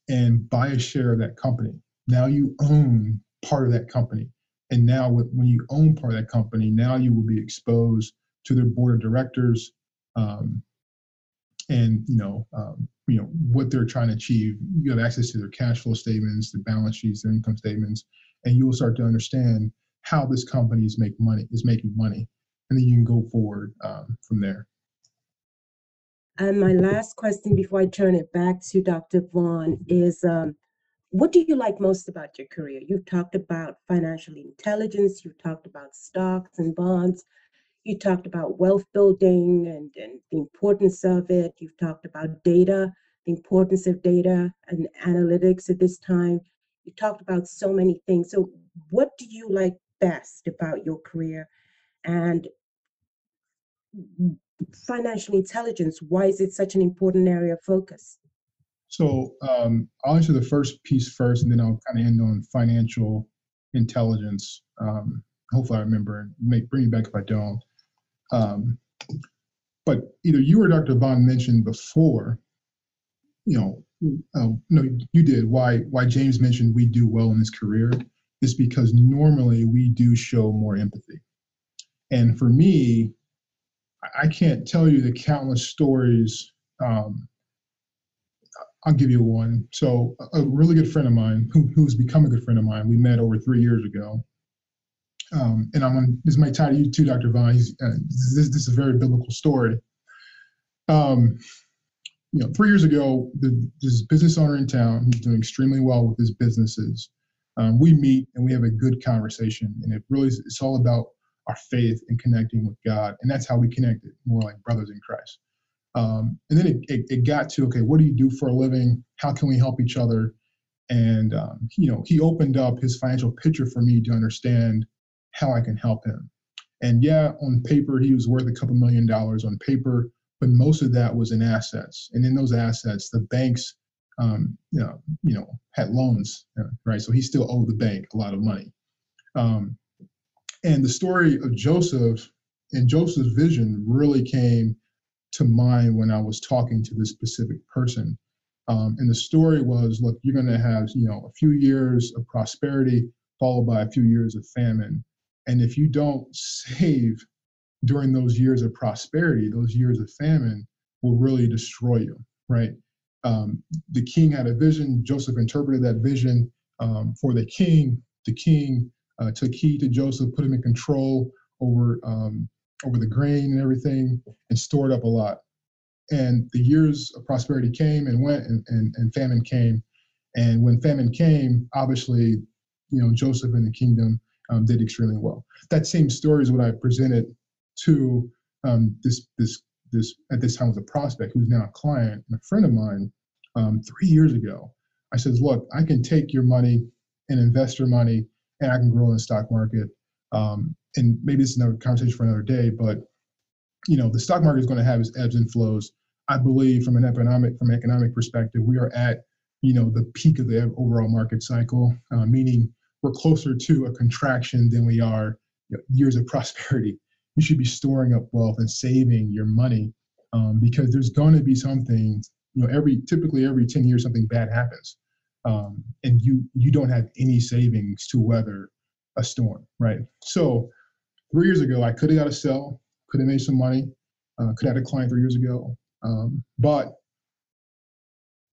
And buy a share of that company. Now you own part of that company. And now, when you own part of that company, now you will be exposed to their board of directors, um, and you know, um, you know what they're trying to achieve. You have access to their cash flow statements, their balance sheets, their income statements, and you will start to understand how this company is make money is making money, and then you can go forward um, from there. And my last question before I turn it back to Dr. Vaughn is um, what do you like most about your career? You've talked about financial intelligence, you've talked about stocks and bonds, you talked about wealth building and, and the importance of it. You've talked about data, the importance of data and analytics at this time. You talked about so many things. So, what do you like best about your career? And financial intelligence, why is it such an important area of focus? So, um, I'll answer the first piece first, and then I'll kind of end on financial intelligence. Um, hopefully, I remember. Make bring me back if I don't. Um, but either you or Dr. Vaughn mentioned before, you know, uh, no, you did. Why why James mentioned we do well in his career is because normally we do show more empathy. And for me, I can't tell you the countless stories. Um, I'll give you one. So a really good friend of mine, who, who's become a good friend of mine, we met over three years ago um, and I'm going this might tie to you too, Dr. Vaughn. Uh, this, this is a very biblical story. Um, you know, three years ago, the, this business owner in town, he's doing extremely well with his businesses. Um, we meet and we have a good conversation, and it really is, it's all about our faith and connecting with God, and that's how we connected, more like brothers in Christ. Um, and then it, it, it, got to okay, what do you do for a living? How can we help each other? And um, you know, he opened up his financial picture for me to understand how I can help him. And yeah, on paper, he was worth a couple million dollars on paper, but most of that was in assets. And in those assets, the banks, um, you know, you know, had loans, uh, right? So he still owed the bank a lot of money. Um, and the story of Joseph and Joseph's vision really came to mind when I was talking to this specific person. Um, and the story was, look, you're going to have, you know, a few years of prosperity followed by a few years of famine. And if you don't save during those years of prosperity, those years of famine will really destroy you, right? Um, the king had a vision. Joseph interpreted that vision um, for the king. The king uh, took heed to Joseph, put him in control over um, over the grain and everything, and stored up a lot. And the years of prosperity came and went, and, and, and famine came. And when famine came, obviously, you know, Joseph and the kingdom um, did extremely well. That same story is what I presented to um, this this this at this time was a prospect who's now a client and a friend of mine um, three years ago. I said, look, I can take your money and invest your money, and I can grow in the stock market. Um, and maybe this is another conversation for another day, but you know, the stock market is going to have its ebbs and flows. I believe from an economic from an economic perspective, we are at you know the peak of the overall market cycle, uh, meaning we're closer to a contraction than we are you know, years of prosperity. You should be storing up wealth and saving your money um, because there's going to be something. You know, every typically every ten years something bad happens, um, and you you don't have any savings to weather a storm, right? So three years ago, I could have got a sell, could have made some money, uh, could have had a client three years ago, um, but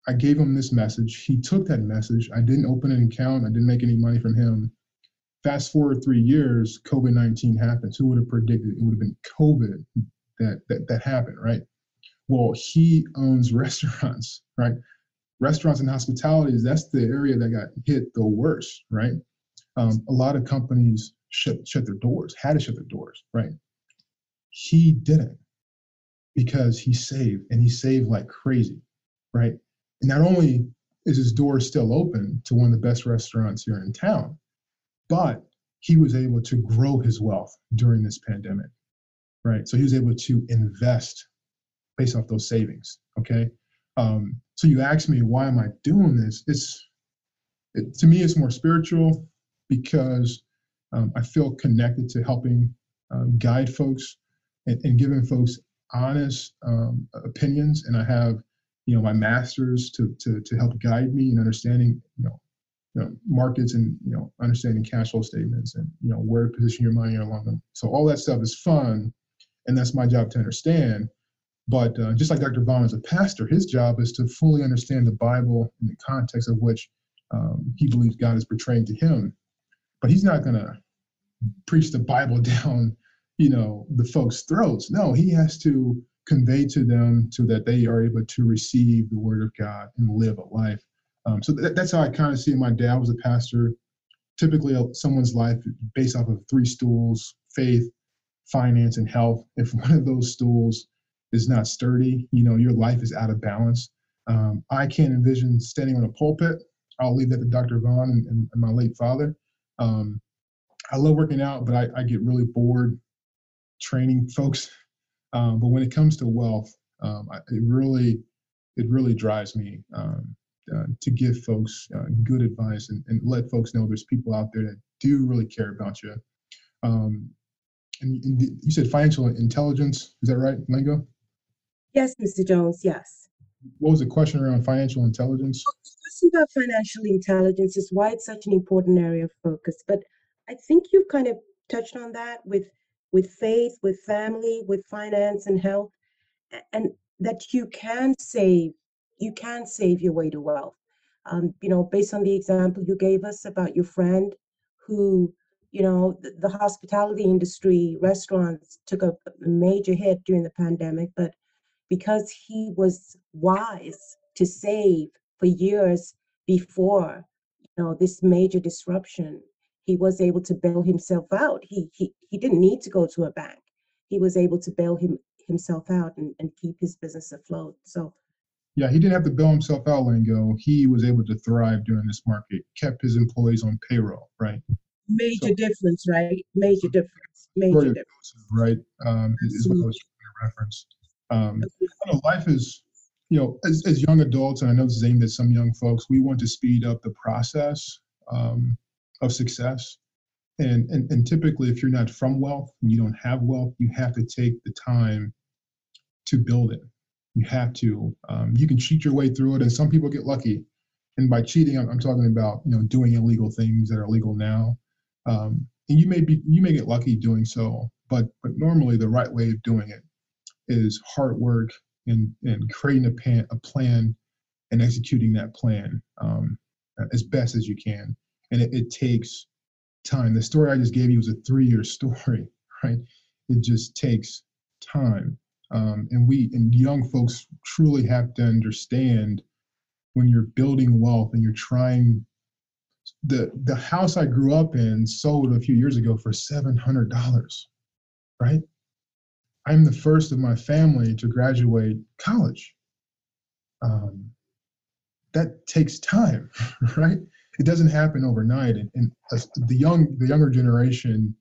I gave him this message. He took that message. I didn't open an account. I didn't make any money from him. fast forward three years, COVID 19 happens. Who would have predicted it would have been COVID that, that, that happened, right? Well, he owns restaurants, right? Restaurants and hospitality, that's the area that got hit the worst, right? Um, a lot of companies shut, shut their doors, had to shut their doors, right? He didn't because he saved and he saved like crazy, right? And not only is his door still open to one of the best restaurants here in town, but he was able to grow his wealth during this pandemic, right? So he was able to invest based off those savings. Okay. Um, so you ask me, why am I doing this? It's it, to me, it's more spiritual because um, I feel connected to helping um, guide folks and, and, giving folks honest um, opinions. And I have, you know, my masters to, to, to help guide me in understanding, you know, you know, markets and you know understanding cash flow statements and you know where to position your money along them. So all that stuff is fun, and that's my job to understand. But uh, just like Dr. Vaughn is a pastor, his job is to fully understand the Bible in the context of which um, he believes God is portraying to him. But he's not going to preach the Bible down, you know, the folks' throats. No, he has to convey to them so that they are able to receive the Word of God and live a life. Um, so that, that's how I kind of see. My dad was a pastor. Typically, uh, someone's life based off of three stools: faith, finance, and health. If one of those stools is not sturdy, you know, your life is out of balance. Um, I can't envision standing on a pulpit. I'll leave that to Dr. Vaughn and, and, my late father. Um, I love working out, but I, I, get really bored training folks. Um, but when it comes to wealth, um, I, it really, it really drives me um, uh, to give folks uh, good advice and, and, let folks know there's people out there that do really care about you. Um, and, and you said financial intelligence, is that right, Lango? Yes, Mr. Jones, yes. What was the question around financial intelligence? the question about financial intelligence is why it's such an important area of focus. But I think you've kind of touched on that with with faith, with family, with finance and health, and that you can save, you can save your way to wealth. Um, you know, based on the example you gave us about your friend who, you know, the, the hospitality industry, restaurants took a, a major hit during the pandemic, but because he was wise to save for years before you know this major disruption. He was able to bail himself out. He he, he didn't need to go to a bank. He was able to bail him himself out and, and keep his business afloat. So yeah he didn't have to bail himself out Lango he was able to thrive during this market kept his employees on payroll right? Major so, difference right? Major difference. Major difference. right? Um, is, is what i was trying to reference um, know, life is, you know, as, as young adults, and I know this is aimed at some young folks, we want to speed up the process um, of success. And, and, and typically, if you're not from wealth and you don't have wealth, you have to take the time to build it. You have to. Um, you can cheat your way through it, and some people get lucky. And by cheating, I'm, I'm talking about you know doing illegal things that are legal now. Um, and you may be you may get lucky doing so, but but normally the right way of doing it is hard work and, and creating a, pan, a plan and executing that plan um, as best as you can. And it, it takes time. The story I just gave you was a three year story, right? It just takes time. Um, and we and young folks truly have to understand when you're building wealth and you're trying the the house I grew up in sold a few years ago for seven hundred dollars, right? I'm the first of my family to graduate college. Um, that takes time, right? It doesn't happen overnight. And, and the young, the younger generation,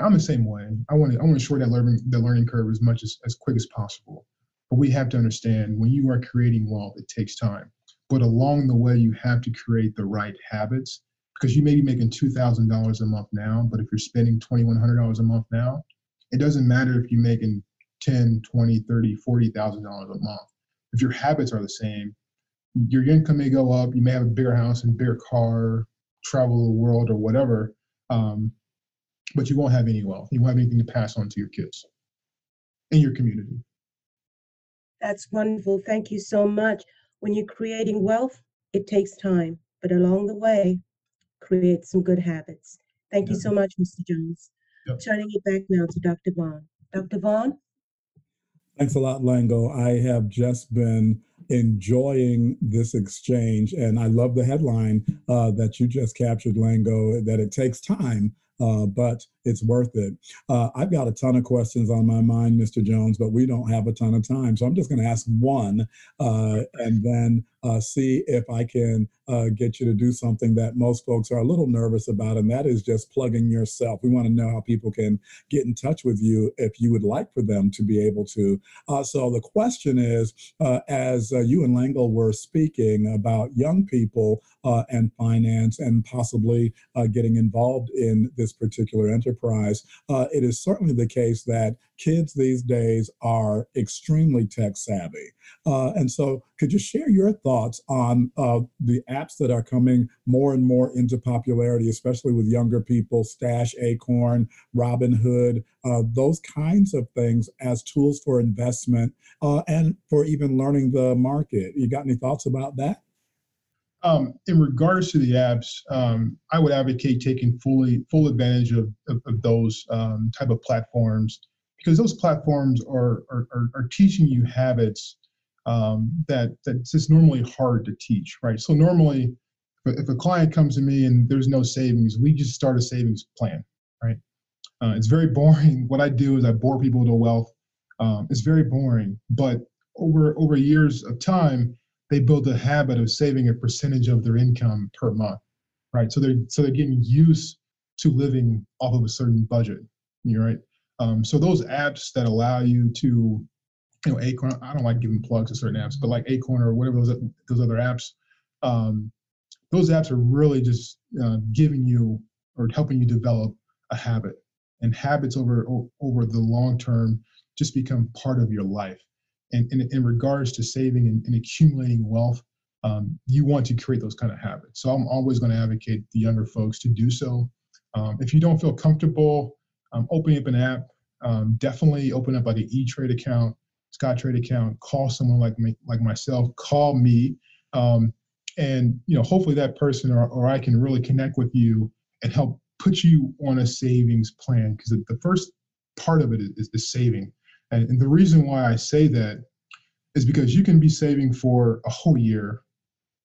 I'm the same way. I want to, I want to shorten that learning, the learning curve as much as, as quick as possible. But we have to understand when you are creating wealth, it takes time. But along the way, you have to create the right habits because you may be making $2,000 a month now, but if you're spending $2,100 a month now, it doesn't matter if you're making 10, 20, 30, 40,000 dollars a month. If your habits are the same, your income may go up. You may have a bigger house and bigger car, travel the world or whatever, um, but you won't have any wealth. You won't have anything to pass on to your kids in your community. That's wonderful. Thank you so much. When you're creating wealth, it takes time, but along the way, create some good habits. Thank you so much, Mr. Jones. Yep. Turning it back now to Dr. Vaughn. Dr. Vaughn? Thanks a lot, Lango. I have just been enjoying this exchange, and I love the headline uh, that you just captured, Lango, that it takes time uh, but it's worth it. Uh, I've got a ton of questions on my mind, Mr. Jones, but we don't have a ton of time. So I'm just going to ask one uh, and then uh, see if I can uh, get you to do something that most folks are a little nervous about, and that is just plugging yourself. We want to know how people can get in touch with you if you would like for them to be able to. Uh, so the question is as you and Lango were speaking about young people and finance and possibly getting involved in this particular enterprise, uh, it is certainly the case that kids these days are extremely tech savvy. Uh, and so, could you share your thoughts on uh, the apps that are coming more and more into popularity, especially with younger people, Stash, Acorn, Robinhood, uh, those kinds of things as tools for investment uh, and for even learning the market? You got any thoughts about that? Um, in regards to the apps, um, I would advocate taking fully full advantage of, of, of those um, type of platforms because those platforms are are, are, are teaching you habits um, that that's just normally hard to teach, right? So normally, if a, client comes to me and there's no savings, we just start a savings plan, right? Uh, it's very boring. What I do is I bore people to wealth. Um, it's very boring, but over over years of time they build a habit of saving a percentage of their income per month, right? So they're so they're getting used to living off of a certain budget, you right? Um, so those apps that allow you to, you know, Acorn. I don't like giving plugs to certain apps, but like Acorn or whatever those those other apps, um, those apps are really just uh, giving you or helping you develop a habit, and habits over over the long term just become part of your life and, in regards to saving and, and accumulating wealth, um, you want to create those kind of habits. So I'm always going to advocate the younger folks to do so. Um, if you don't feel comfortable um, opening up an app, um, definitely open up like an E-Trade account, Scottrade account. Call someone like me, like myself. Call me, um, and you know hopefully that person or, or I can really connect with you and help put you on a savings plan because the first part of it is, is the saving and, and the reason why I say that is because you can be saving for a whole year,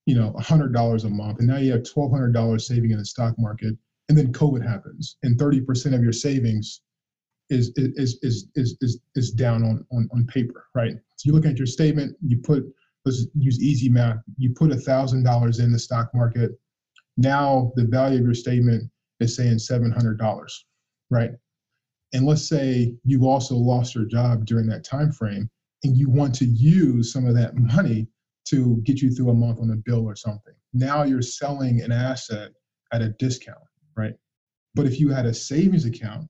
you know, $100 a month, and now you have $1,200 saving in the stock market, and then COVID happens, and 30% of your savings is is is is is, is down on, on on paper, right? So you look at your statement, you put let's use easy math, you put a thousand dollars in the stock market. Now the value of your statement is saying seven hundred dollars, right? And let's say you've also lost your job during that time frame and you want to use some of that money to get you through a month on a bill or something. Now you're selling an asset at a discount right? But if you had a savings account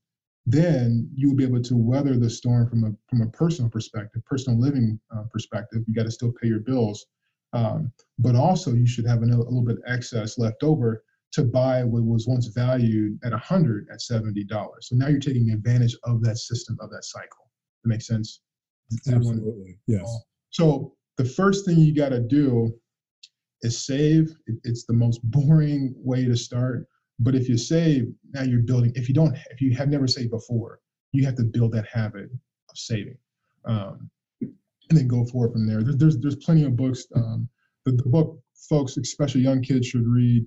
then you would be able to weather the storm from a from a personal perspective personal living uh, perspective. You got to still pay your bills. Um, but also you should have a little bit of excess left over to buy what was once valued at 100 at $70. So now you're taking advantage of that system, of that cycle. That makes sense? Absolutely. Yes. So the first thing you got to do is save. It's the most boring way to start. But if you save, now you're building. If you don't, if you have never saved before, you have to build that habit of saving, um, and then go forward from there. There's there's, there's plenty of books. Um, the, the book folks, especially young kids, should read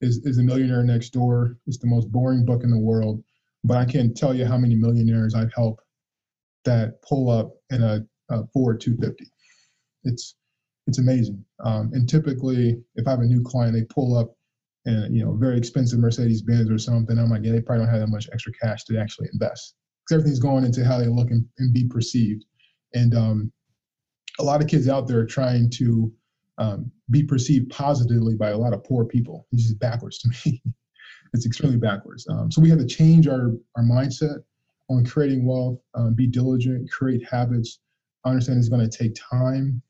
is, is a millionaire next door. It's the most boring book in the world, but I can't tell you how many millionaires I've helped that pull up in a, a Ford 250. It's it's amazing. Um, and typically, if I have a new client, they pull up and you know very expensive Mercedes Benz or something. I'm like, yeah, they probably don't have that much extra cash to actually invest because everything's going into how they look and, and be perceived. And um, a lot of kids out there are trying to um, be perceived positively by a lot of poor people. It's just backwards to me. it's extremely backwards. Um, so we have to change our, our mindset on creating wealth, um, be diligent, create habits, understand it's going to take time.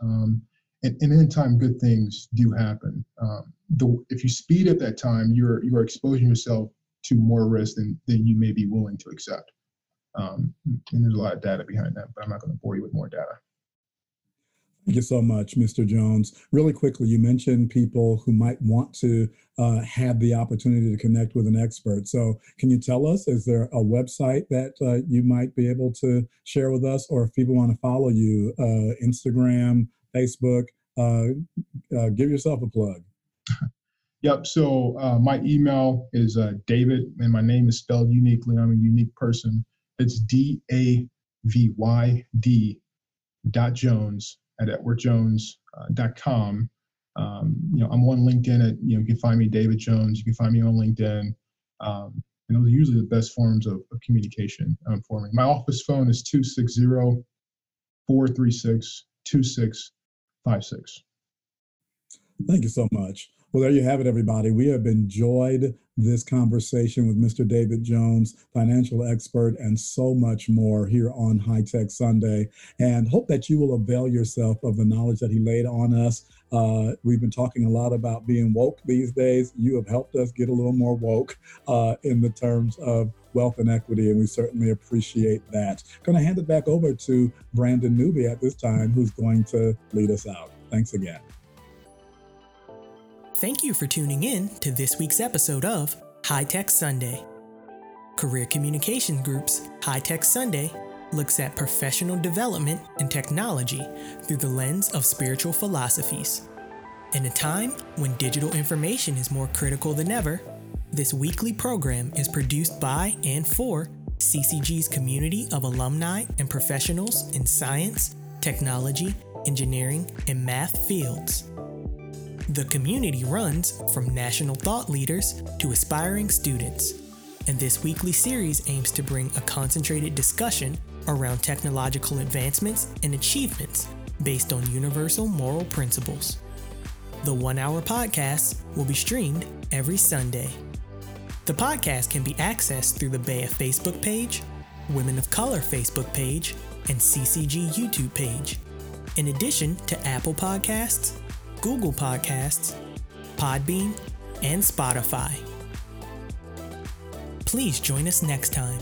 Um, and, and in time, good things do happen. Um, the, if you speed up that time, you're, you're exposing yourself to more risk than, than you may be willing to accept. Um, and there's a lot of data behind that, but I'm not going to bore you with more data. Thank you so much, Mr. Jones. Really quickly, you mentioned people who might want to uh, have the opportunity to connect with an expert. So, can you tell us, is there a website that uh, you might be able to share with us? Or if people want to follow you, uh, Instagram, Facebook, uh, uh, give yourself a plug. Yep. So, uh, my email is Davyd, and my name is spelled uniquely. I'm a unique person. It's D A V Y D dot Jones at edwardjones.com. Um, you know, I'm on LinkedIn at, you know, you can find me Davyd Jones. You can find me on LinkedIn. Um, and those are usually the best forms of, of communication um, for me. My office phone is 260 436 2656. Thank you so much. Well, there you have it, everybody. We have enjoyed this conversation with Mr. Davyd Jones, financial expert, and so much more here on High Tech Sunday. And hope that you will avail yourself of the knowledge that he laid on us. Uh, we've been talking a lot about being woke these days. You have helped us get a little more woke uh, in the terms of wealth and equity, and we certainly appreciate that. Going to hand it back over to Brandon Newby at this time, who's going to lead us out. Thanks again. Thank you for tuning in to this week's episode of High Tech Sunday. Career Communications Group's High Tech Sunday looks at professional development and technology through the lens of spiritual philosophies. In a time when digital information is more critical than ever, this weekly program is produced by and for CCG's community of alumni and professionals in science, technology, engineering, and math fields. The community runs from national thought leaders to aspiring students, and this weekly series aims to bring a concentrated discussion around technological advancements and achievements based on universal moral principles. The one hour podcast will be streamed every Sunday. The podcast can be accessed through the BEYA Facebook page, Women of Color Facebook page, and CCG YouTube page, in addition to Apple Podcasts, Google Podcasts, Podbean, and Spotify. Please join us next time